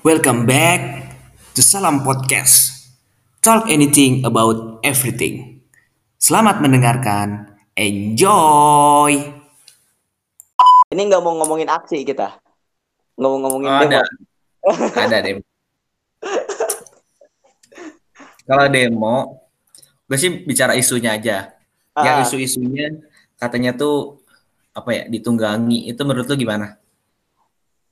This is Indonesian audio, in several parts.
Welcome back to Salam Podcast. Talk anything about everything. Selamat mendengarkan. Enjoy. Ini nggak mau ngomongin aksi kita. Nggak mau ngomongin Oh, demo. ada. Ada demo. Kalau demo, gue sih bicara isunya aja. Yang Ah, isu-isunya katanya tuh apa ya ditunggangi. Itu menurut lu gimana?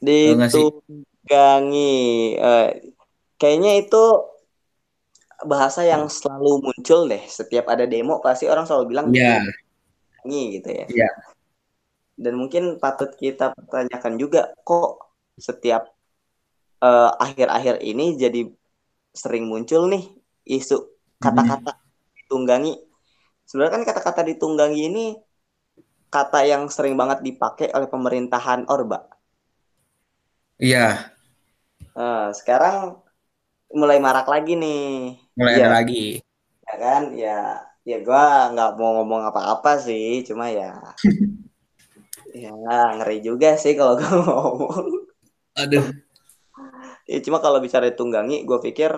Tahu sih? ditunggangi. Eh, kayaknya itu bahasa yang selalu muncul deh. Setiap ada demo pasti orang selalu bilang Iya, ditunggangi gitu ya. iya. Dan mungkin patut kita pertanyakan juga kok setiap eh, akhir-akhir ini jadi sering muncul nih isu kata-kata ditunggangi. Sebenarnya kan kata-kata ditunggangi ini kata yang sering banget dipakai oleh pemerintahan Orba. Iya, Nah, sekarang mulai marak lagi nih. mulai ada lagi. ya kan? Ya, ya gua nggak mau ngomong apa-apa sih, cuma ya, ya ngeri juga sih kalau gua ngomong. Aduh. Ya, cuma kalau bicara ditunggangi, gue pikir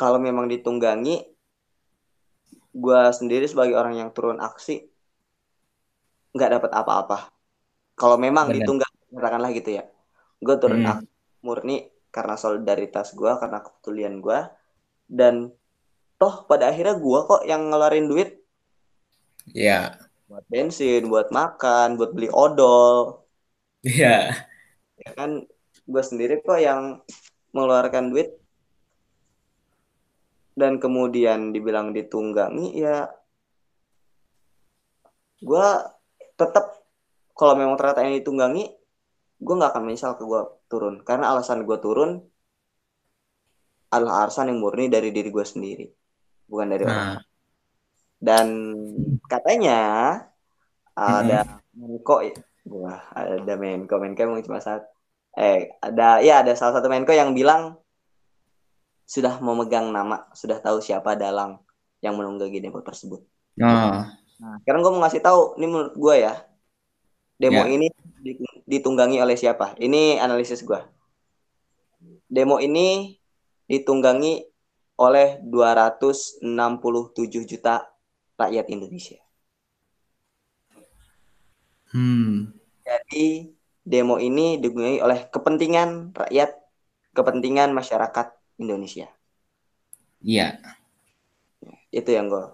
kalau memang ditunggangi, gue sendiri sebagai orang yang turun aksi nggak dapat apa-apa. Kalau memang ditunggangi, katakanlah gitu ya, gue turun Hmm. murni karena solidaritas gue, karena kepedulian gue, dan toh pada akhirnya gue kok yang ngeluarin duit Iya. buat bensin, buat makan, buat beli odol, Iya. ya kan? Gue sendiri kok yang mengeluarkan duit dan kemudian dibilang ditunggangi ya gue tetap kalau memang ternyata ini ditunggangi gue nggak akan menyesal ke gue turun. Karena alasan gue turun adalah alasan yang murni dari diri gue sendiri bukan dari orang Nah, dan katanya ada Menko wah ada Menko. Menko emang cuma saat eh ada ya ada salah satu Menko yang bilang sudah memegang nama sudah tahu siapa dalang yang menunggangi demo tersebut. Oh, Nah, sekarang gue mau ngasih tahu, ini menurut gue ya, demo Ya. ini di- ditunggangi oleh siapa? Ini analisis gue. Demo ini ditunggangi oleh 267 juta rakyat Indonesia. hmm, Jadi demo ini ditunggangi oleh kepentingan rakyat, kepentingan masyarakat Indonesia. iya. Itu yang gue,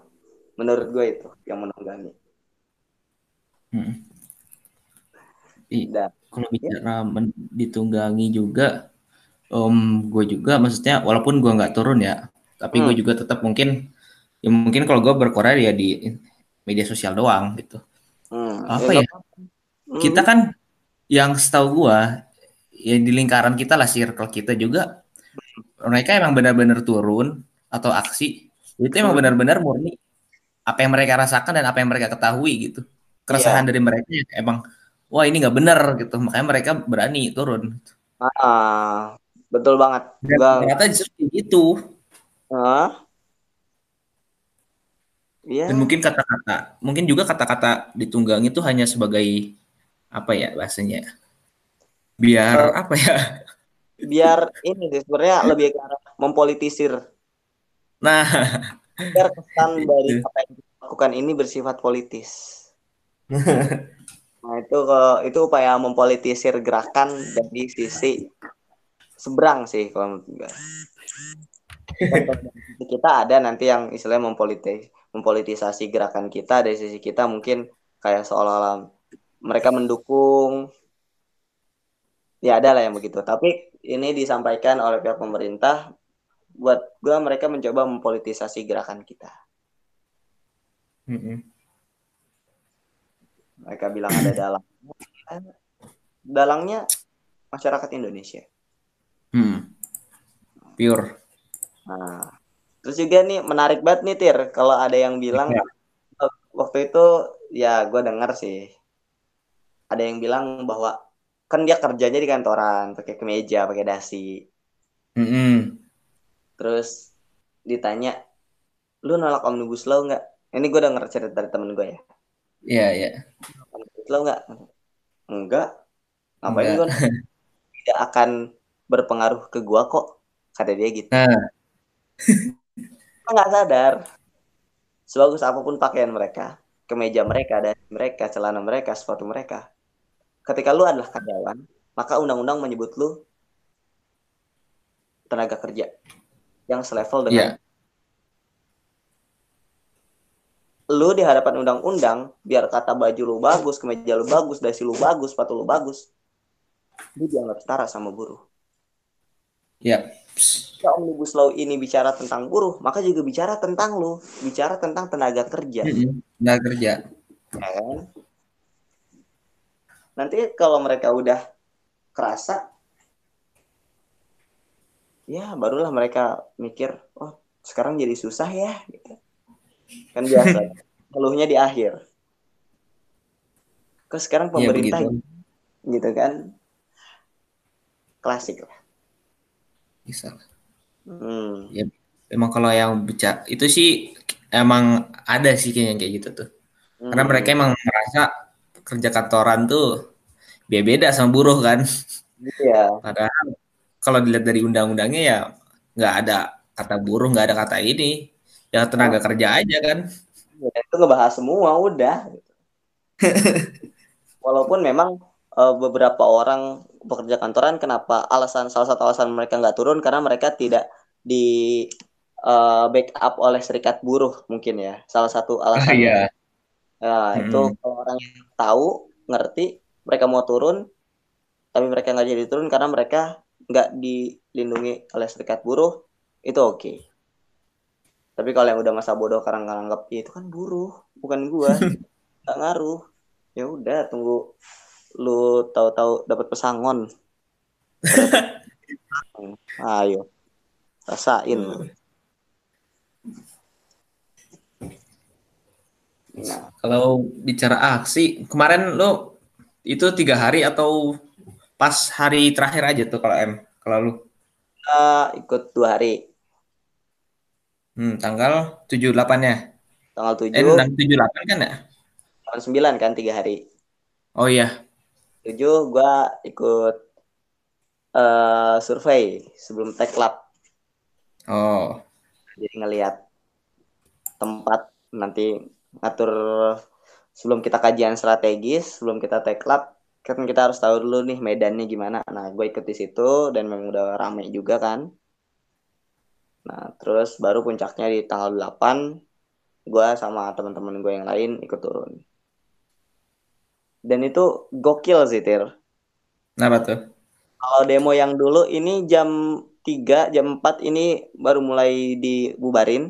menurut gue itu yang menunggangi. Hmm. Dan kalau bicara men- ditunggangi juga, om gue juga maksudnya walaupun gue nggak turun ya, tapi gue Hmm. juga tetap mungkin, ya mungkin kalau gue berkoar ya di media sosial doang gitu. hmm, Apa ya, ya? Kita kan yang setahu gue, ya di lingkaran kita lah circle kita juga, mereka emang benar-benar turun atau aksi, itu emang Hmm. benar-benar murni apa yang mereka rasakan dan apa yang mereka ketahui gitu. Keresahan dari mereka ya emang, wah ini nggak benar gitu, makanya mereka berani turun. Ah, betul banget. Dan ternyata justru gitu. ah, iya. Dan mungkin kata-kata, mungkin juga kata-kata ditunggangi itu hanya sebagai apa ya bahasanya? Biar apa ya? biar ini sih sebenarnya lebih ke arah mempolitisir Nah, biar kesan dari Itu. apa yang dilakukan ini bersifat politis nah itu kalau itu upaya mempolitisir gerakan dari sisi seberang sih kalau menurut gue kita ada nanti yang istilahnya mempolitis mempolitisasi gerakan kita dari sisi kita mungkin kayak seolah-olah mereka mendukung. Ya ada lah yang begitu. Tapi ini disampaikan oleh pihak pemerintah buat gue mereka mencoba mempolitisasi gerakan kita. Mereka bilang ada dalang dalangnya masyarakat Indonesia Hmm. pure. nah terus juga nih menarik banget nih Tir kalau ada yang bilang Ya. eh, waktu itu ya gue dengar sih ada yang bilang bahwa kan dia kerjanya di kantoran pakai kemeja pakai dasi Mm-mm. terus ditanya lu nolak omnibus law nggak ini gue denger cerita dari temen gue ya Iya, iya. law nggak? Enggak. Ngapain gue tidak akan berpengaruh ke gua kok kata dia gitu. Nah, nggak sadar. Sebagus apa pun pakaian mereka kemeja mereka dan mereka celana mereka sepatu mereka ketika lu adalah karyawan maka undang-undang menyebut lu tenaga kerja yang selevel dengan Iya. Lu di hadapan undang-undang biar kata baju lu bagus, kemeja lu bagus, dasi lu bagus, sepatu lu bagus, lu dianggap setara sama buruh. ya. Jika omnibus law ini bicara tentang buruh, maka juga bicara tentang lu, bicara tentang tenaga kerja. Nggak kerja. ya kan? Nanti kalau mereka udah kerasa, ya barulah mereka mikir, oh sekarang jadi susah ya, gitu. Kan biasa, keluhnya di akhir. Kok sekarang Ya pemerintah begitu. gitu kan, klasik lah. Bisa. Hmm. Emang kalau yang bicara itu sih emang ada sih kayaknya kayak gitu tuh. Karena Hmm. mereka emang merasa kerja kantoran tuh beda sama buruh kan. Iya, Padahal kalau dilihat dari undang-undangnya ya nggak ada kata buruh, nggak ada kata ini. Ya tenaga kerja aja kan. ya, itu ngebahas semua udah. Walaupun memang eh, beberapa orang pekerja kantoran kenapa alasan salah satu alasan mereka nggak turun karena mereka tidak di eh, backup oleh serikat buruh mungkin ya salah satu alasannya. Iya. Nah, itu Mm-mm. kalau orang yang tahu ngerti mereka mau turun tapi mereka nggak jadi turun karena mereka nggak dilindungi oleh serikat buruh itu oke. Tapi kalau yang udah masa bodoh karena nganggap "Ya, itu kan buruh bukan gua. Nggak ngaruh. Ya udah tunggu lu tahu-tahu dapat pesangon. Ayo rasain. Nah. Kalau bicara aksi, kemarin lo itu tiga hari atau pas hari terakhir aja tuh kalau M, kalau lu? kita ikut dua hari Hmm, tanggal 78-nya. tanggal Eh, 7 6, 78 kan ya? tanggal 9 kan tiga hari Oh iya. 7 gua ikut eh survei sebelum tech lab Oh, jadi ngelihat tempat nanti ngatur sebelum kita kajian strategis sebelum kita take lab kan kita harus tahu dulu nih medannya gimana nah gue ikut di situ dan memang udah rame juga kan nah terus baru puncaknya di tanggal 8 gue sama teman-teman gue yang lain ikut turun dan itu gokil sih Tir kenapa tuh? kalau demo yang dulu ini jam 3 jam 4 ini baru mulai dibubarin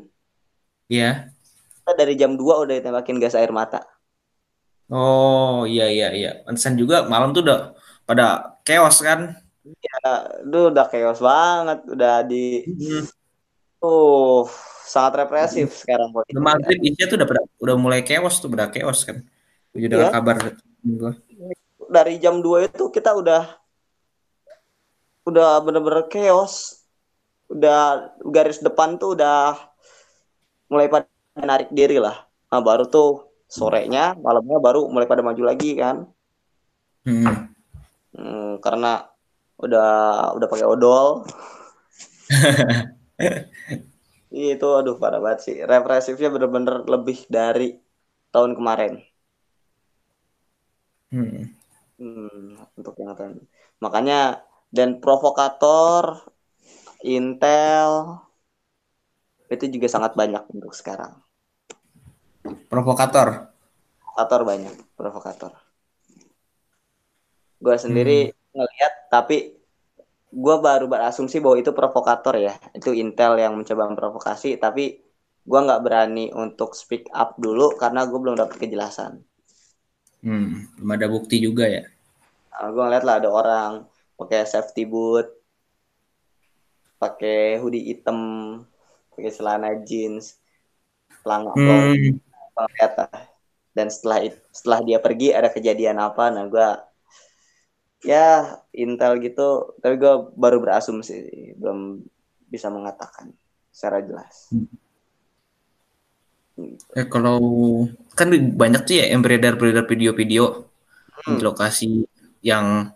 Iya. kita dari jam 2 udah ditembakin gas air mata. Oh, iya iya iya. Pantesan juga malam tuh udah pada chaos kan? Ya, itu udah chaos banget, udah di Hmm. Uh sangat represif sekarang Udah polisi. maghrib isya tuh udah udah mulai chaos tuh, udah chaos kan. Juga Iya. kabar gua. Dari jam 2 itu kita udah udah bener-bener chaos. Udah garis depan tuh udah mulai pada narik diri lah. Nah, baru tuh sorenya, malamnya baru mulai pada maju lagi kan. Hmm. Hmm, karena udah udah pakai odol. Itu aduh parah banget sih. Represifnya bener-bener lebih dari tahun kemarin. Hmm. Hmm, untuk yang tahun. Makanya dan provokator Intel itu juga sangat banyak untuk sekarang. Provokator. Provokator banyak, provokator. Gue sendiri ngelihat tapi gue baru berasumsi bahwa itu provokator ya. Itu Intel yang mencoba memprovokasi tapi gue nggak berani untuk speak up dulu karena gue belum dapat kejelasan. Hmm. Belum ada bukti juga ya. Nah, gue ngeliat lah ada orang pakai safety boot, pakai hoodie hitam, pakai celana jeans, pelangak Hmm. Dan setelah setelah dia pergi ada kejadian apa, nah gue ya Intel gitu, tapi gue baru berasumsi, belum bisa mengatakan secara jelas. Eh, kalau kan banyak tuh ya yang beredar-beredar video-video Hmm. di lokasi yang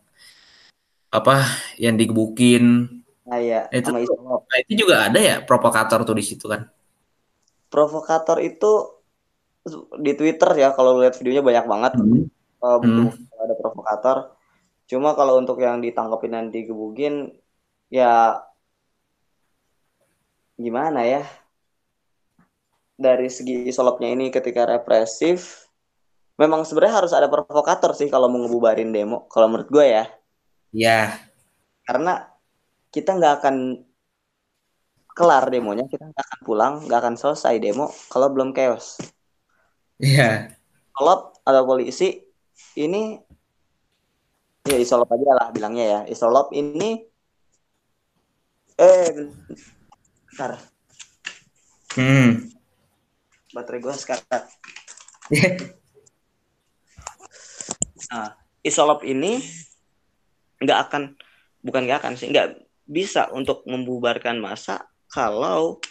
apa yang digebukin. Nah, ya, Nah, itu, sama isolop. nah, itu juga ada ya provokator tuh di situ kan? Provokator itu di Twitter ya kalau lihat videonya banyak banget. Hmm. Uh, Hmm. ada provokator. Cuma kalau untuk yang ditangkapin dan digebukin ya gimana ya? Dari segi isolopnya ini ketika represif memang sebenarnya harus ada provokator sih kalau mau ngebubarin demo kalau menurut gue ya. Ya, Karena kita nggak akan kelar demonya, kita nggak akan pulang, nggak akan selesai demo kalau belum chaos. iya. Kalau ada polisi ini ya isolop aja lah bilangnya ya. Isolop ini eh bentar Hmm. baterai gue sekarang. Nah, isolop ini nggak akan bukan nggak akan sih nggak bisa untuk membubarkan masa kalau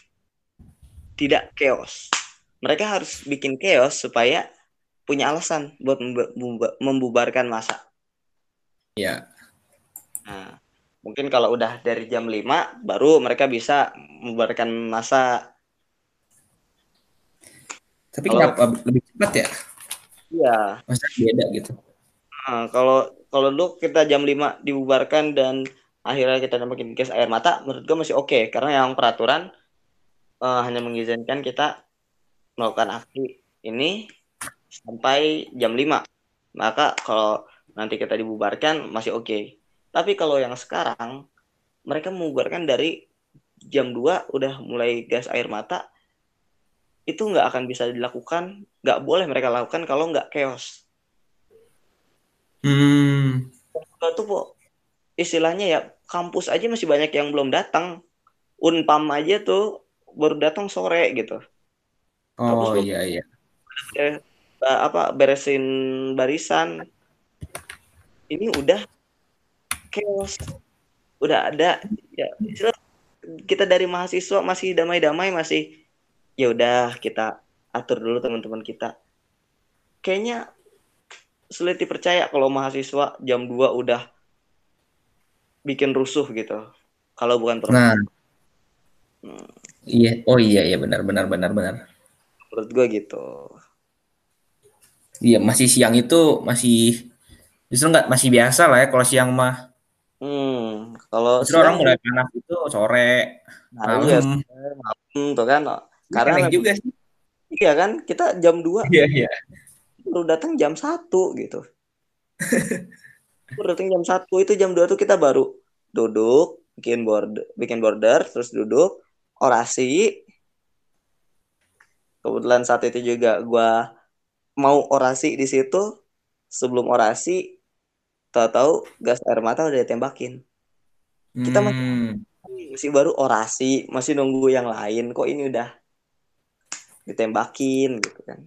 tidak chaos. Mereka harus bikin chaos supaya punya alasan buat membu- membu- membubarkan masa. Iya. Nah, mungkin kalau udah dari jam 5 baru mereka bisa membubarkan masa. Tapi Kalau- kenapa lebih cepat ya? Iya. Masa beda gitu. Nah, kalau kalau dulu kita jam 5 dibubarkan dan akhirnya kita nembakin gas air mata, menurut gue masih oke karena yang peraturan eh, hanya mengizinkan kita melakukan aksi ini sampai jam 5. Maka kalau nanti kita dibubarkan masih oke. Tapi kalau yang sekarang mereka membubarkan dari jam 2 udah mulai gas air mata itu nggak akan bisa dilakukan, nggak boleh mereka lakukan kalau nggak chaos. Hmm. Tuh po, istilahnya ya kampus aja masih banyak yang belum datang. Unpam aja tuh baru datang sore gitu. Oh Kampus iya iya. Eh, apa beresin barisan. Ini udah chaos. Udah ada ya istilah kita dari mahasiswa masih damai-damai masih ya udah kita atur dulu teman-teman kita. Kayaknya sulit dipercaya kalau mahasiswa jam 2 udah bikin rusuh gitu. Kalau bukan pro- Nah, Hmm, iya. Oh iya iya benar benar benar benar. menurut gue gitu. Iya masih siang itu masih justru nggak masih biasa lah ya kalau siang mah. Hmm, kalau Justru orang siang mulai panas itu sore nah, malam. malam tuh kan. Karena memang- juga sih. iya kan kita jam 2 Iya iya. baru datang jam 1 gitu. baru datang jam 1 itu jam 2 tuh kita baru duduk, bikin border, bikin border, terus duduk, orasi. Kebetulan saat itu juga gua mau orasi di situ. Sebelum orasi, tahu-tahu gas air mata udah ditembakin. Kita masih- Hmm. Masih baru orasi, masih nunggu yang lain. Kok ini udah ditembakin gitu kan.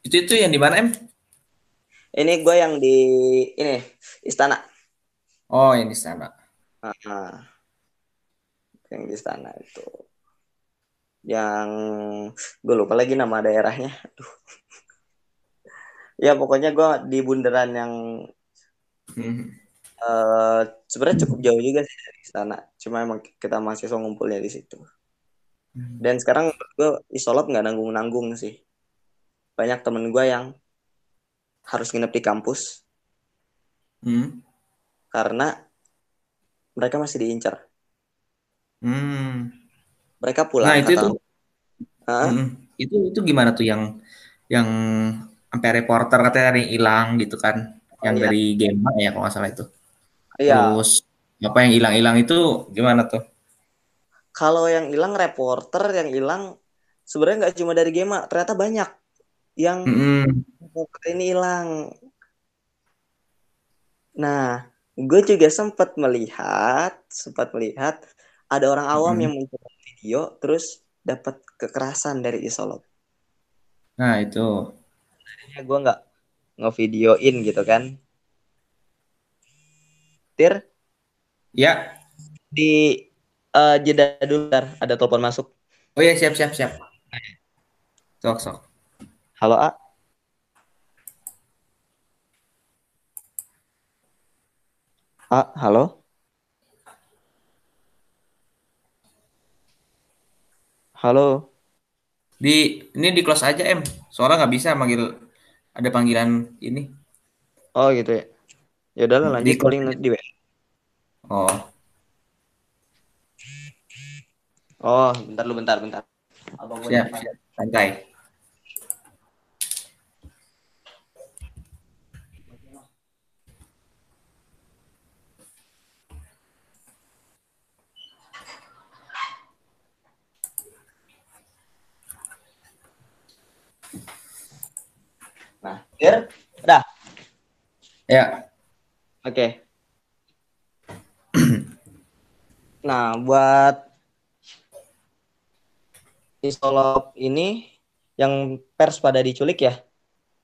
Itu itu yang di mana em? Ini gue yang di ini istana. Oh yang di sana. Ah, yang di istana itu. Yang gue lupa lagi nama daerahnya. Aduh. ya pokoknya gue di bundaran yang Hmm. eh, sebenarnya cukup jauh juga sih dari istana. Cuma emang kita mahasiswa ngumpulnya di situ. Dan sekarang gue isolop nggak nanggung-nanggung sih. Banyak temen gue yang harus nginep di kampus Hmm. karena mereka masih diincar. Hmm. Mereka pulang. Nah itu itu Hah? Mm, itu itu gimana tuh yang yang sampai reporter katanya ada yang hilang gitu kan? Yang iya. dari Gemma ya kalau nggak salah itu. Iya. Terus apa yang hilang-hilang itu gimana tuh? Kalau yang hilang reporter yang hilang sebenarnya nggak cuma dari Gema, ternyata banyak yang reporter ini hilang. Nah, gue juga sempat melihat, sempat melihat ada orang awam Mm-mm. yang mencoba video terus dapat kekerasan dari isolop. Nah itu. Gue nggak ngevideoin gitu kan. Tir? Ya. Di uh, jeda dulu ntar, ada telepon masuk. Oh ya siap siap siap. Sok sok. Halo A. A, halo. Halo. Di ini di close aja M. Suara nggak bisa manggil ada panggilan ini. Oh gitu ya. Ya udahlah lanjut Di- paling nanti di WA. Oh, Oh, bentar lu bentar bentar. Abang gua siap. Santai. Clear? Udah. Ya, Oke. nah, buat isolop ini yang pers pada diculik ya.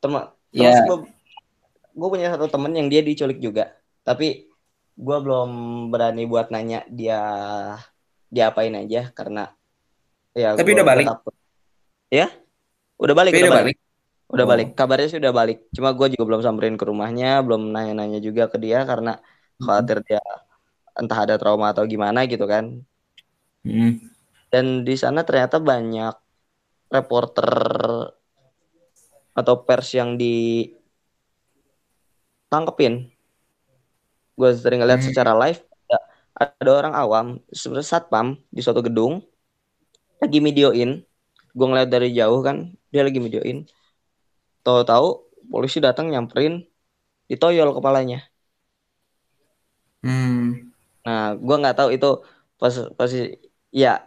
Teman, Ya. gue punya satu temen yang dia diculik juga. Tapi gue belum berani buat nanya dia dia apain aja karena ya Tapi udah balik? takut. Ya? Udah balik, tapi udah udah balik. balik. Udah Oh. balik. Kabarnya sih udah balik. Cuma gue juga belum samperin ke rumahnya, belum nanya-nanya juga ke dia karena khawatir dia entah ada trauma atau gimana gitu kan. Hmm. Dan di sana ternyata banyak reporter atau pers yang ditangkepin. Gue sering ngeliat Hmm. secara live ada, ada orang awam sebenarnya satpam di suatu gedung lagi videoin. Gue ngeliat dari jauh kan dia lagi videoin. Tahu-tahu polisi datang nyamperin ditoyol kepalanya. Hmm. Nah, gua nggak tahu itu pas pasti ya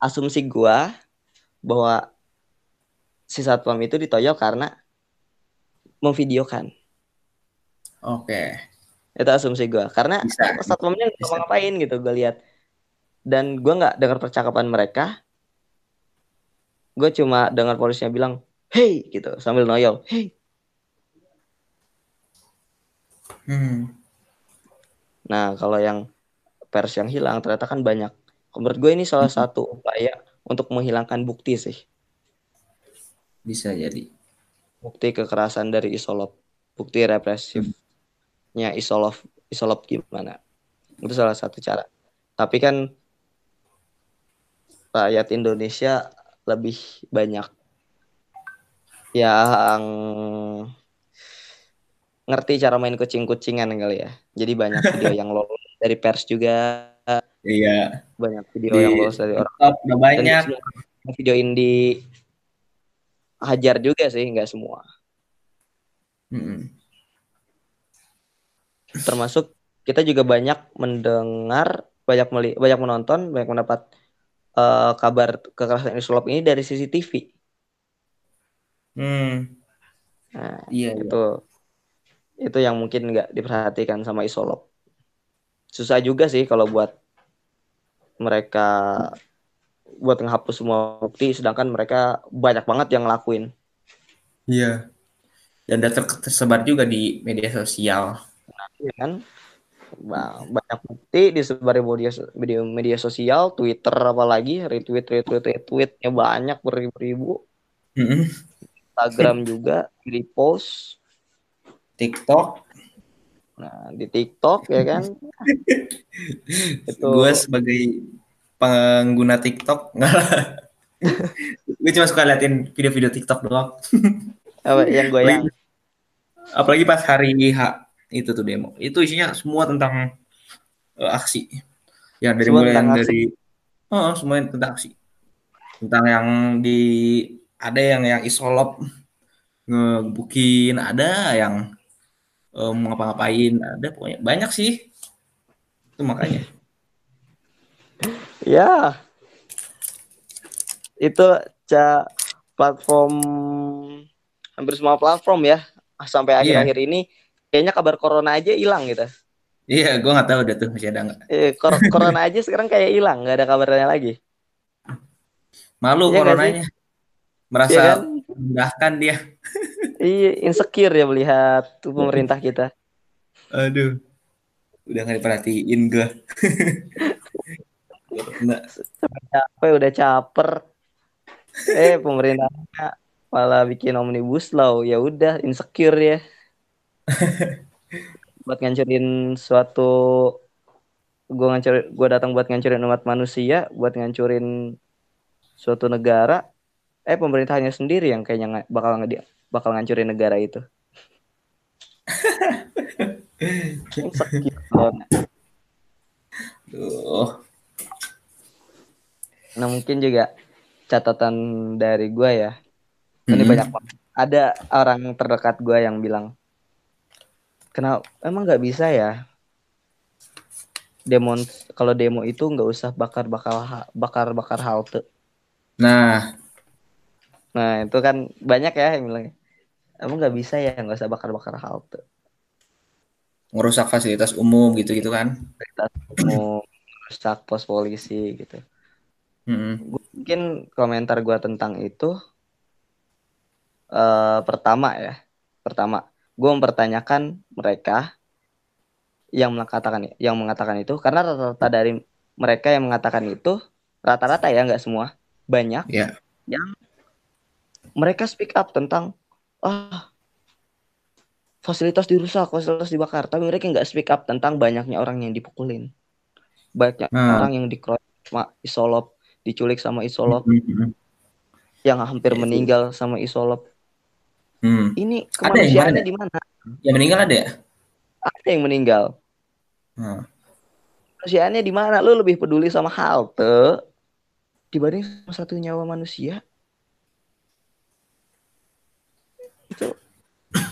asumsi gua bahwa si satpam itu ditoyol karena memvideokan. Oke. Itu asumsi gua karena Bisa. satpamnya nggak Bisa. ngapain gitu gue lihat. Dan gua nggak dengar percakapan mereka. Gue cuma dengar polisnya bilang, "Hey!" gitu sambil noyol. "Hey!" Hmm. Nah, kalau yang pers yang hilang ternyata kan banyak. Menurut gue ini salah satu upaya untuk menghilangkan bukti sih. Bisa jadi. bukti kekerasan dari isolop bukti represifnya isolop isolop gimana itu salah satu cara tapi kan rakyat Indonesia lebih banyak yang ngerti cara main kucing-kucingan kali ya jadi banyak video yang lolos dari pers juga Iya. banyak video Di yang lolos dari orang udah dan banyak. semua videoin di hajar juga sih nggak semua Hmm. termasuk kita juga banyak mendengar banyak meli- banyak menonton banyak mendapat eh, kabar kekerasan isolop ini dari CCTV Hmm. nah, Iya, iya. itu itu yang mungkin nggak diperhatikan sama isolop susah juga sih kalau buat mereka buat menghapus semua bukti sedangkan mereka banyak banget yang ngelakuin Iya. Dan ter- tersebar juga di media sosial. ya kan Ba- banyak bukti disebar di media media, media sosial Twitter apalagi retweet retweet retweetnya banyak beribu-ribu Hmm. Instagram juga repost TikTok. nah di TikTok ya kan itu Gue sebagai pengguna TikTok gue cuma suka liatin video-video TikTok doang. apa yang goyang Apalagi pas hari H itu tuh demo. Itu isinya semua tentang eh, aksi. Ya dari Semua mulai yang aksi. dari oh semua tentang aksi. Tentang yang di ada yang yang isolop ngebukin, ada yang mau ngapa-ngapain, ada pokoknya banyak sih. Itu makanya. ya itu ca platform hampir semua platform ya sampai Iya. akhir-akhir ini kayaknya kabar corona aja hilang gitu Iya, gue nggak tahu udah tuh masih ada nggak. eh, cor- corona aja sekarang kayak hilang nggak ada kabarnya lagi Malu nggak coronanya. Merasa Iya kan? merendahkan dia. iya insecure ya melihat tuh pemerintah kita Aduh. Udah nggak diperhatiin gue. Nggak. capek udah caper eh pemerintahnya malah bikin omnibus law ya udah insecure ya buat ngancurin suatu gue ngancur gue datang buat ngancurin umat manusia buat ngancurin suatu negara eh pemerintahnya sendiri yang kayaknya bakal nggak bakal ngancurin negara itu. Nah mungkin juga catatan dari gue ya. Ini mm-hmm. banyak ada orang terdekat gue yang bilang, kenapa emang nggak bisa ya demo kalau demo itu nggak usah bakar bakar bakar bakar halte. Nah, nah itu kan banyak ya yang bilang, emang nggak bisa ya nggak usah bakar bakar halte. Ngerusak fasilitas umum gitu gitu kan? Fasilitas umum, rusak pos polisi gitu. Mm-hmm. Mungkin komentar gue tentang itu uh, pertama ya, pertama gue mempertanyakan mereka yang mengatakan yang mengatakan itu karena rata-rata dari mereka yang mengatakan itu rata-rata ya nggak semua banyak yeah. yang mereka speak up tentang ah fasilitas dirusak fasilitas dibakar tapi mereka nggak speak up tentang banyaknya orang yang dipukulin. Banyak nah. orang yang dikeroyok sama isolop diculik sama Isolop. Mm -hmm. yang hampir ya, meninggal sama Isolop. Hmm. ini kemanusiaannya di mana? Yang meninggal ada ya? Ada yang meninggal. Hmm. kemanusiaannya di mana? Lu lebih peduli sama halte dibanding sama satu nyawa manusia itu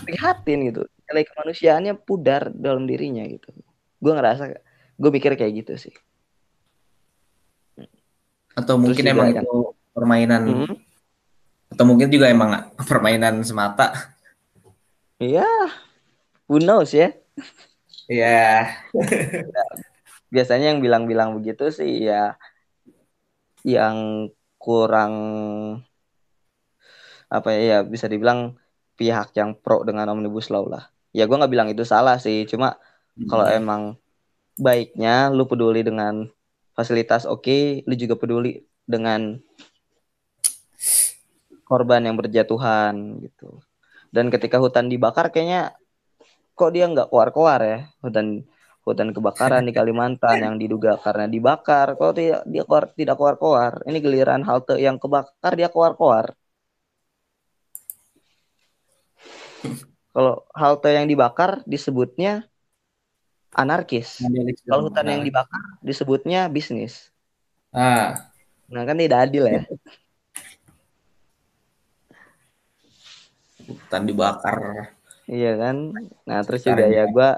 prihatin gitu. Nilai kemanusiaannya pudar dalam dirinya gitu. Gue ngerasa gue mikir kayak gitu sih. Atau mungkin emang itu permainan hmm. atau mungkin juga emang permainan semata. Iya. Who knows ya? Iya. Biasanya yang bilang-bilang begitu sih ya yang kurang apa ya, ya bisa dibilang pihak yang pro dengan omnibus law lah ya gue nggak bilang itu salah sih cuma hmm. kalau emang baiknya lu peduli dengan fasilitas oke, okay, lu juga peduli dengan korban yang berjatuhan gitu. Dan ketika hutan dibakar kayaknya kok dia nggak keluar-keluar ya hutan hutan kebakaran di Kalimantan yang diduga karena dibakar kok tidak dia keluar tidak keluar-keluar. Ini giliran halte yang kebakar dia keluar-keluar. Kalau halte yang dibakar disebutnya anarkis. Kalau hutan yang dibakar disebutnya bisnis. Ah. Nah kan tidak adil ya. Hutan dibakar. Iya kan. Nah terus juga ya gue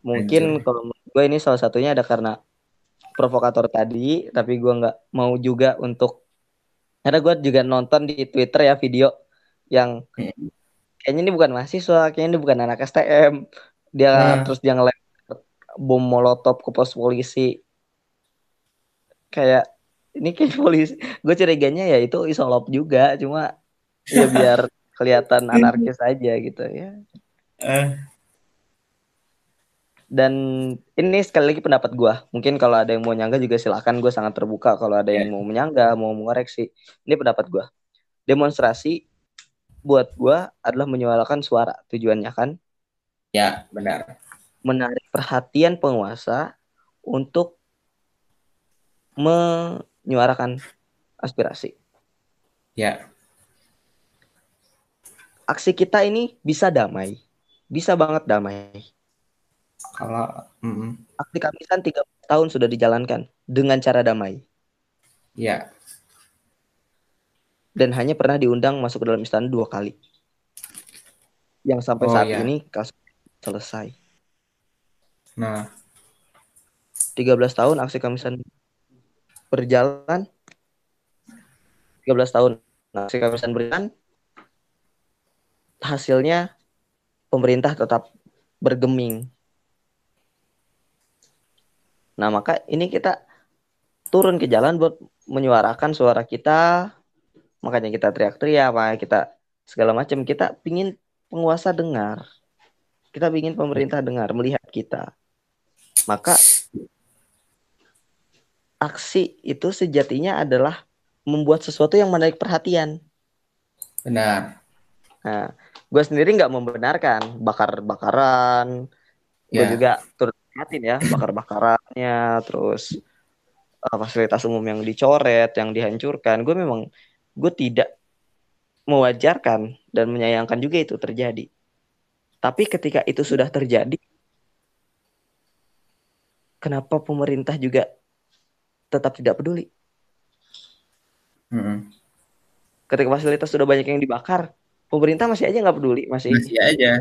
mungkin kalau gue ini salah satunya ada karena provokator tadi, tapi gue nggak mau juga untuk karena gue juga nonton di Twitter ya video yang hmm. Kayaknya ini bukan mahasiswa, kayaknya ini bukan anak STM. Dia nah. terus dia ngelem bom molotov ke pos polisi kayak ini kayak polisi gue curiganya ya itu isolop juga cuma ya biar kelihatan anarkis aja gitu ya uh. dan ini sekali lagi pendapat gue mungkin kalau ada yang mau nyangga juga silahkan gue sangat terbuka kalau ada yang yeah. mau menyangga mau mengoreksi ini pendapat gue demonstrasi buat gue adalah menyuarakan suara tujuannya kan ya benar menarik perhatian penguasa untuk menyuarakan aspirasi. Ya. Aksi kita ini bisa damai, bisa banget damai. Kalau mm -mm. aksi kamisan tiga tahun sudah dijalankan dengan cara damai. Ya. Dan hanya pernah diundang masuk ke dalam istana dua kali. Yang sampai oh, saat ya. ini kasus selesai. Nah, 13 tahun aksi kamisan berjalan. 13 tahun aksi kamisan berjalan. Hasilnya pemerintah tetap bergeming. Nah, maka ini kita turun ke jalan buat menyuarakan suara kita. Makanya kita teriak-teriak, makanya kita segala macam. Kita pingin penguasa dengar. Kita pingin pemerintah dengar, melihat kita maka aksi itu sejatinya adalah membuat sesuatu yang menarik perhatian. Benar. Nah, gue sendiri nggak membenarkan bakar-bakaran. Yeah. Gue ya. juga turut prihatin ya bakar-bakarannya, terus uh, fasilitas umum yang dicoret, yang dihancurkan, gue memang gue tidak mewajarkan dan menyayangkan juga itu terjadi. Tapi ketika itu sudah terjadi, kenapa pemerintah juga tetap tidak peduli? Mm-mm. Ketika fasilitas sudah banyak yang dibakar, pemerintah masih aja nggak peduli, masih Masih aja.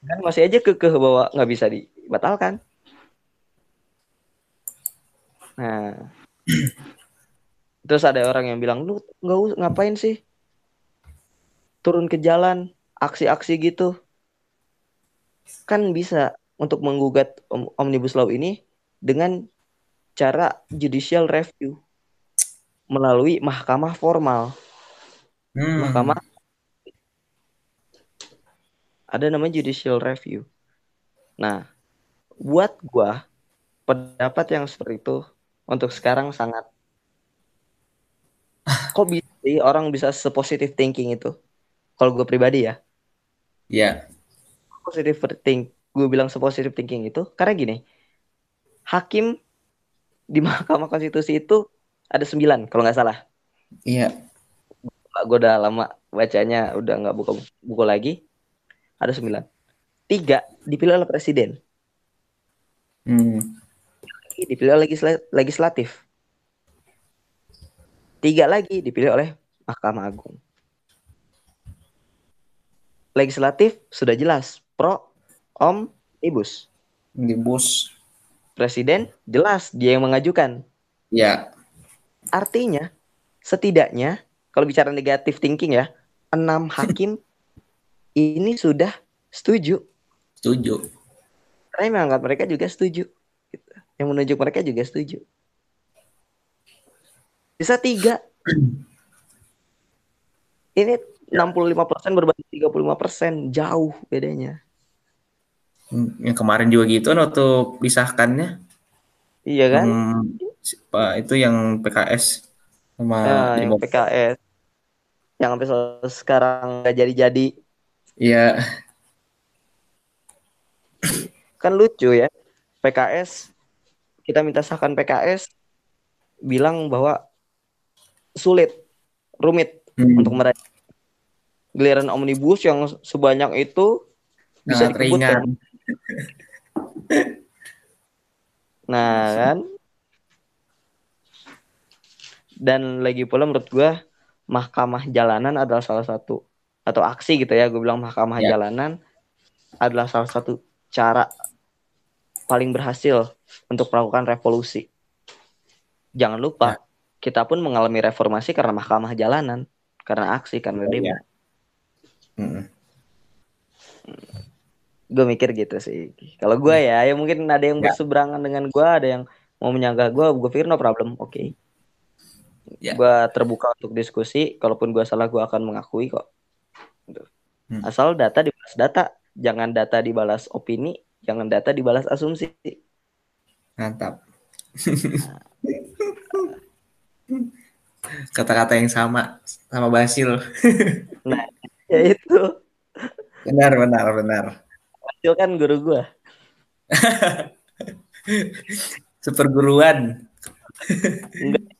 kan masih aja kekeh bahwa nggak bisa dibatalkan. Nah, terus ada orang yang bilang lu nggak us- ngapain sih? Turun ke jalan aksi-aksi gitu. Kan bisa untuk menggugat om- omnibus law ini dengan cara judicial review melalui mahkamah formal. Hmm. mahkamah. Ada namanya judicial review. Nah buat gua pendapat yang seperti itu untuk sekarang sangat kok bisa sih orang bisa sepositif thinking itu? Kalau gue pribadi ya. Ya. positive think gue bilang sepositif thinking itu karena gini. Hakim di Mahkamah Konstitusi itu ada sembilan kalau nggak salah. Iya. gue udah lama bacanya udah nggak buka buku lagi. Ada sembilan. Tiga dipilih oleh presiden. Hmm. dipilih oleh legisla- legislatif tiga lagi dipilih oleh Mahkamah Agung legislatif sudah jelas pro omnibus Di bus. presiden jelas dia yang mengajukan Ya. Artinya, setidaknya kalau bicara negatif thinking ya, enam hakim ini sudah setuju. Setuju. Karena menganggap mereka juga setuju. Gitu. Yang menunjuk mereka juga setuju. Bisa tiga. Ini 65% berbanding 35%. Jauh bedanya. Hmm, Yang kemarin juga gitu kan waktu pisahkannya. Iya kan? Hmm, Pak itu yang PKS sama Nah, yang. PKS. Yang sampai sekarang nggak jadi-jadi. Iya. kan lucu ya PKS kita minta sahkan PKS bilang bahwa sulit rumit Hmm, untuk meraih giliran omnibus yang sebanyak itu bisa sangat ringan. dikebutkan nah kan dan lagi pula menurut gua mahkamah jalanan adalah salah satu atau aksi gitu ya gue bilang mahkamah Ya. jalanan adalah salah satu cara paling berhasil untuk melakukan revolusi. Jangan lupa, kita pun mengalami reformasi karena mahkamah jalanan, karena aksi, karena Iya. demo. Hmm. Gue mikir gitu sih. Kalau gue ya, ya mungkin ada yang Ya. berseberangan dengan gue, ada yang mau menyanggah gue, gue pikir no problem, oke. Ya. Gue terbuka untuk diskusi, kalaupun gue salah gue akan mengakui kok. Hmm. Asal data dibalas data, jangan data dibalas opini, jangan data dibalas asumsi. Mantap. Kata-kata yang sama sama Basil. Nah, ya itu. Benar, benar, benar. Hasil kan guru gue. Seperguruan. Enggak,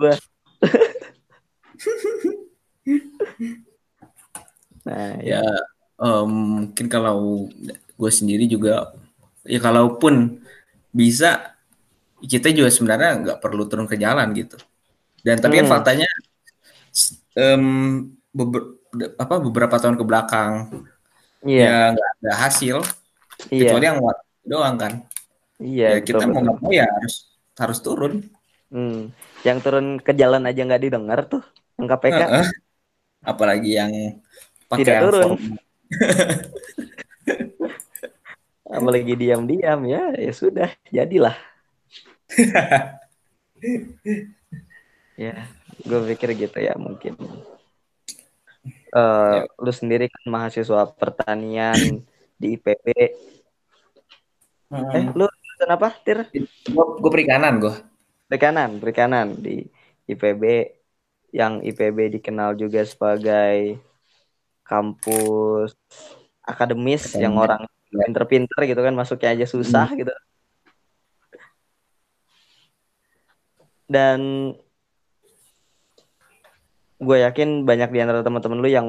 gue. nah, ya. Ya, em, mungkin kalau gue sendiri juga, ya kalaupun bisa, kita juga sebenarnya nggak perlu turun ke jalan gitu. Dan tapi kan Hmm. faktanya, em, beber- apa beberapa tahun ke belakang Iya, ya nggak ada hasil, iya, kecuali yang doang kan. iya, Ya kita betul, mau nggak mau ya harus harus turun. Hmm. Yang turun ke jalan aja nggak didengar tuh, yang KPK. Heeh. Apalagi yang pakai Tidak yang turun. Apalagi diam-diam ya, ya sudah, jadilah. Ya, gue pikir gitu ya mungkin. Eh, Ya. lu sendiri kan mahasiswa pertanian di IPB. Eh, Hmm. lu jurusan apa, Tir? Gue perikanan gue. Perikanan, perikanan di IPB yang IPB dikenal juga sebagai kampus akademis yang Akademis. orang pinter-pinter gitu kan masuknya aja susah gitu. dan gue yakin banyak di antara teman-teman lu yang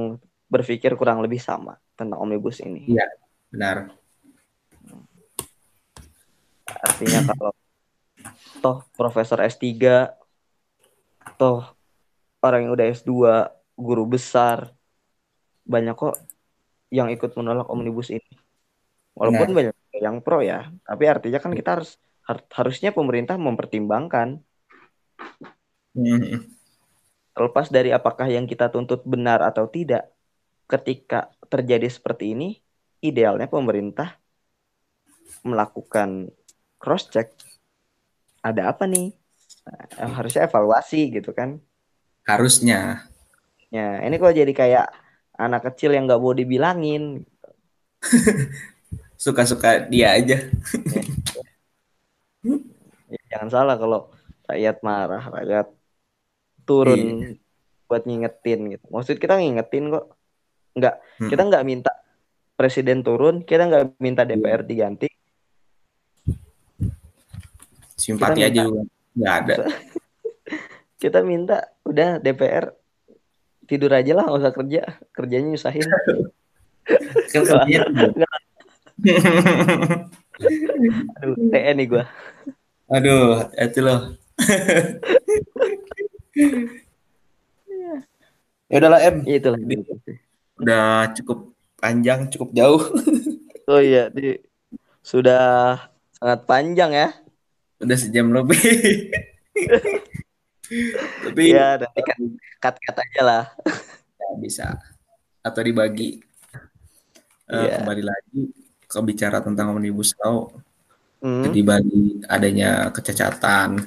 berpikir kurang lebih sama tentang omnibus ini. Iya, benar. Artinya kalau toh profesor S3, toh orang yang udah S2, guru besar, banyak kok yang ikut menolak omnibus ini. Walaupun Benar. banyak yang pro ya, tapi artinya kan kita harus har- harusnya pemerintah mempertimbangkan Hmm. Terlepas dari apakah yang kita tuntut benar atau tidak. Ketika terjadi seperti ini, idealnya pemerintah melakukan cross check. Ada apa nih? Nah, harusnya evaluasi gitu kan. Harusnya. Ya, ini kok jadi kayak anak kecil yang nggak mau dibilangin. Suka-suka dia aja. Ya, jangan salah kalau rakyat marah, rakyat turun buat ngingetin gitu. Maksud kita ngingetin kok. Nggak, Hmm. kita nggak minta presiden turun, kita nggak minta DPR diganti. Simpati Kita aja minta- juga. Nggak ada. Kita minta udah DPR tidur aja lah, nggak usah kerja. Kerjanya nyusahin. Kan kerjanya Aduh, TN nih gua. Aduh, itu loh. Ya udahlah Em, Ya, itulah. udah cukup panjang, cukup jauh. Oh iya, di, sudah sangat panjang ya. Udah sejam lebih. Tapi Ya, nanti kan cut-cut aja lah. ya bisa atau dibagi. Iya. Kembali lagi ke bicara tentang omnibus law. Hmm. Jadi bagi adanya kecacatan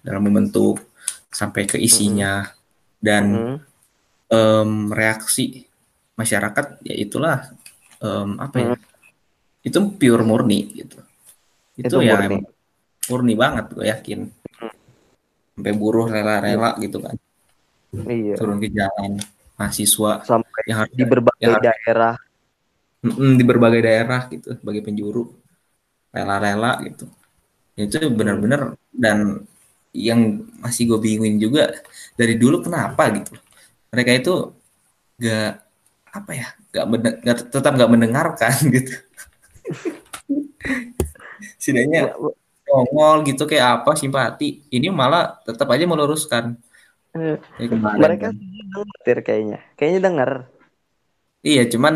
dalam membentuk sampai ke isinya dan Hmm. em, reaksi masyarakat ya itulah em, apa ya? Hmm. Itu pure murni gitu. Itu, Itu ya murni. emang murni banget gue yakin. Sampai buruh rela-rela gitu kan Iya. turun ke jalan mahasiswa Sampai yang harus di berbagai yang harus- daerah. Di berbagai daerah gitu sebagai penjuru rela-rela gitu itu benar-benar dan yang masih gue bingungin juga dari dulu kenapa gitu mereka itu gak apa ya gak, gak- tetap gak mendengarkan gitu setidaknya nongol gitu kayak apa simpati ini malah tetap aja meluruskan Eh, kemarin Mereka kan. denger kayaknya. Kayaknya denger. iya cuman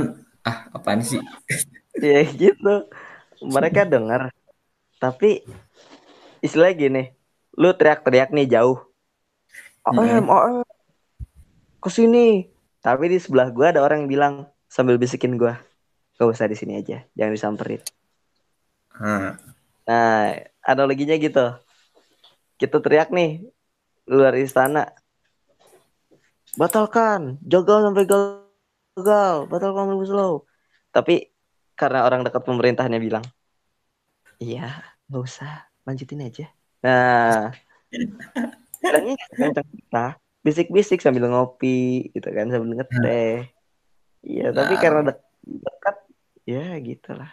ah apaan sih Ya gitu. Mereka denger. Tapi istilah gini, lu teriak-teriak nih jauh. OM, OM. Ke sini. Tapi di sebelah gua ada orang yang bilang sambil bisikin gua, gak usah di sini aja, jangan disamperin. Nah, Nah, analoginya gitu. Kita teriak nih luar istana. Batalkan, jagal sampai gagal, batalkan omnibus law. Tapi karena orang dekat pemerintahnya bilang, iya, nggak usah, lanjutin aja. Nah, bilangnya kencang kita, bisik-bisik sambil ngopi, gitu kan, sambil ngeteh. Iya, tapi Nah. karena dek- dekat, ya gitulah.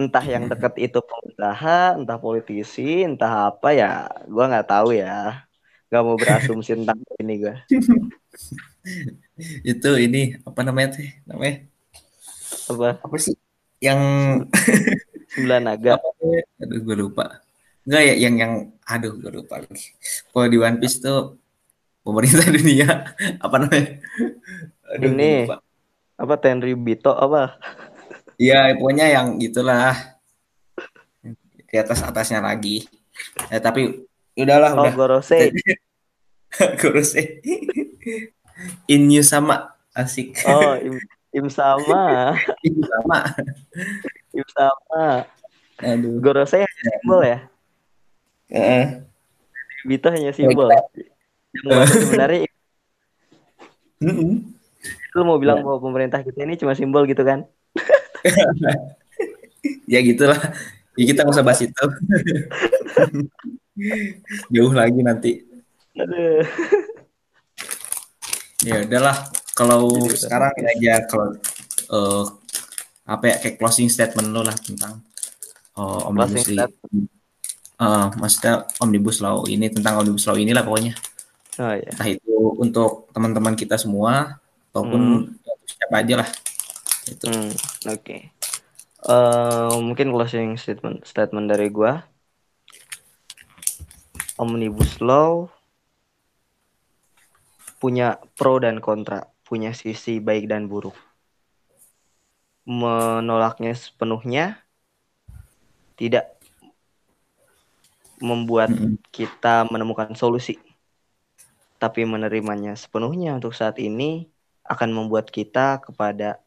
Entah yang dekat itu pemerintahan, entah politisi, entah apa ya, gua nggak tahu ya. Gak mau berasumsi tentang ini gua. itu ini apa namanya teh namanya Apa? apa sih yang Sembilan naga. aduh gue lupa enggak ya yang yang aduh gue lupa lagi kalau di One Piece tuh pemerintah dunia apa namanya aduh, Ini. lupa. Apa Tenryubito apa? iya pokoknya yang gitulah di atas atasnya lagi ya tapi udahlah Oh, udah Gorosei. kurusnya Inyu sama asik Oh, Im, Im sama. Inyu sama Im sama. aduh Gorosei hanya simbol ya. Bito hanya simbol. Yang sebenarnya Mm-mm. lu mau bilang bahwa pemerintah kita ini cuma simbol gitu kan? ya gitulah ya kita nggak usah bahas itu jauh lagi nanti Aduh. ya udahlah kalau Jadi udah. sekarang aja kalau eh, apa ya kayak closing statement lo lah tentang omnibus Closing law uh, maksudnya omnibus law ini tentang omnibus law inilah pokoknya. Oh iya. Entah itu untuk teman-teman kita semua ataupun Hmm. siapa aja lah. Itu. Hmm, oke. Eh, mungkin closing statement statement dari gua. Omnibus Law punya pro dan kontra, punya sisi baik dan buruk. Menolaknya sepenuhnya tidak membuat Mm-mm. kita menemukan solusi. Tapi menerimanya sepenuhnya untuk saat ini akan membuat kita kepada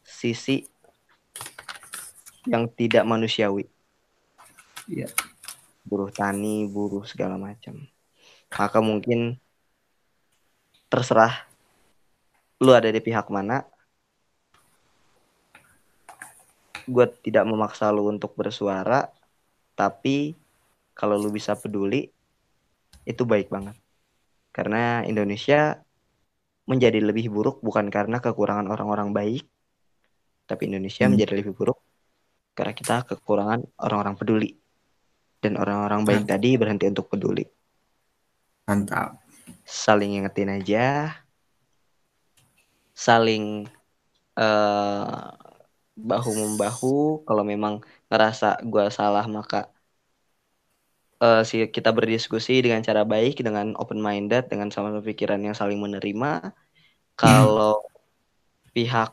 sisi yang tidak manusiawi. Iya. Buruh tani, buruh segala macam. Maka mungkin terserah lu ada di pihak mana. Gue tidak memaksa lu untuk bersuara, tapi kalau lu bisa peduli, itu baik banget. Karena Indonesia menjadi lebih buruk bukan karena kekurangan orang-orang baik, tapi Indonesia Hmm. menjadi lebih buruk karena kita kekurangan orang-orang peduli. Dan orang-orang baik Hmm. tadi berhenti untuk peduli. Mantap. Saling ingetin aja. Saling eh bahu membahu. Kalau memang ngerasa gua salah maka eh si kita berdiskusi dengan cara baik, dengan open minded, dengan sama pikiran yang saling menerima. Kalau pihak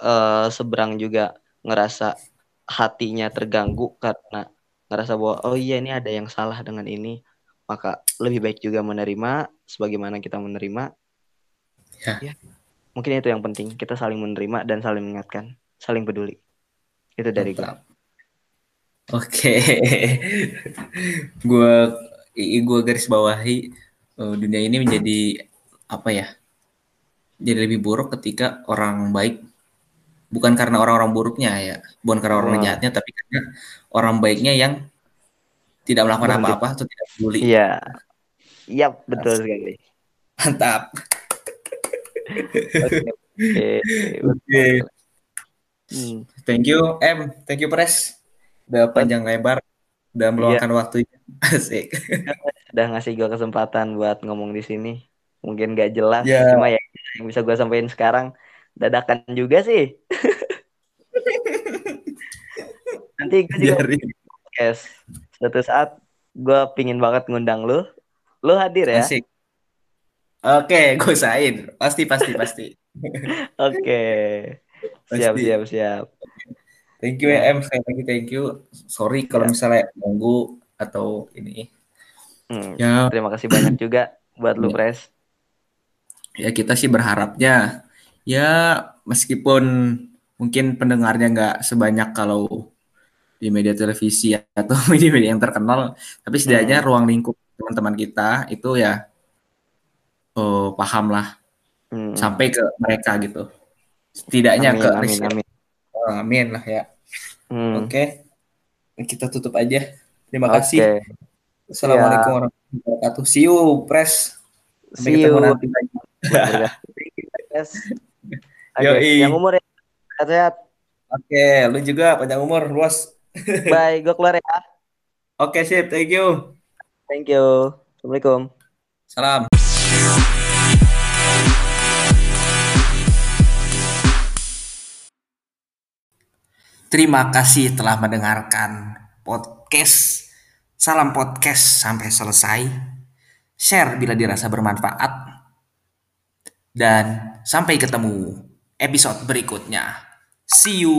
eh seberang juga ngerasa hatinya terganggu karena ngerasa bahwa oh iya ini ada yang salah dengan ini, maka lebih baik juga menerima sebagaimana kita menerima. Ya. Mungkin itu yang penting, kita saling menerima dan saling mengingatkan, saling peduli. Itu dari gue. Oke. gua i- gua garis bawahi eh, dunia ini menjadi apa ya? Jadi lebih buruk ketika orang baik bukan karena orang-orang buruknya ya, bukan karena orang Wah. jahatnya tapi karena orang baiknya yang tidak melakukan apa-apa atau tidak peduli. Iya. Iya, betul sekali. Mantap. Oke. Oke. Oke. Hmm. Thank you M, thank you Pres. Udah panjang lebar, udah meluangkan waktunya. Asik. Udah ngasih gue kesempatan buat ngomong di sini. Mungkin gak jelas, Ya. cuma ya yang bisa gue sampaikan sekarang dadakan juga sih. Nanti gue juga podcast. Suatu saat gue pingin banget ngundang lu. Lu hadir ya? Asik. Oke, gue usahain. Pasti, pasti, pasti. Oke. Siap, Pasti. siap, siap. Thank you ya, M. Sekali lagi thank you. Sorry kalau Ya. misalnya ganggu atau ini. Hmm, Ya, Terima kasih banyak juga buat lu, Ya. Pres. ya kita sih berharapnya ya meskipun mungkin pendengarnya nggak sebanyak kalau di media televisi atau media-media yang terkenal, tapi setidaknya Hmm. ruang lingkup teman-teman kita itu ya oh, paham lah Hmm. sampai ke mereka gitu. Setidaknya Amin, ke amin, amin. Oh, amin lah ya. Hmm. Oke, kita tutup aja. Terima Oke. kasih. Assalamualaikum warahmatullahi wabarakatuh. See you, Pres. Sampai See you. nanti lagi. Yes. Oke, Yoi. yang umur ya. Sehat-sehat. Oke, lu juga panjang umur, luas. Bye, gue keluar ya. Oke, sip. Thank you. Thank you. Assalamualaikum. Salam. Terima kasih telah mendengarkan podcast. Salam podcast sampai selesai. Share bila dirasa bermanfaat. Dan sampai ketemu episode berikutnya. See you.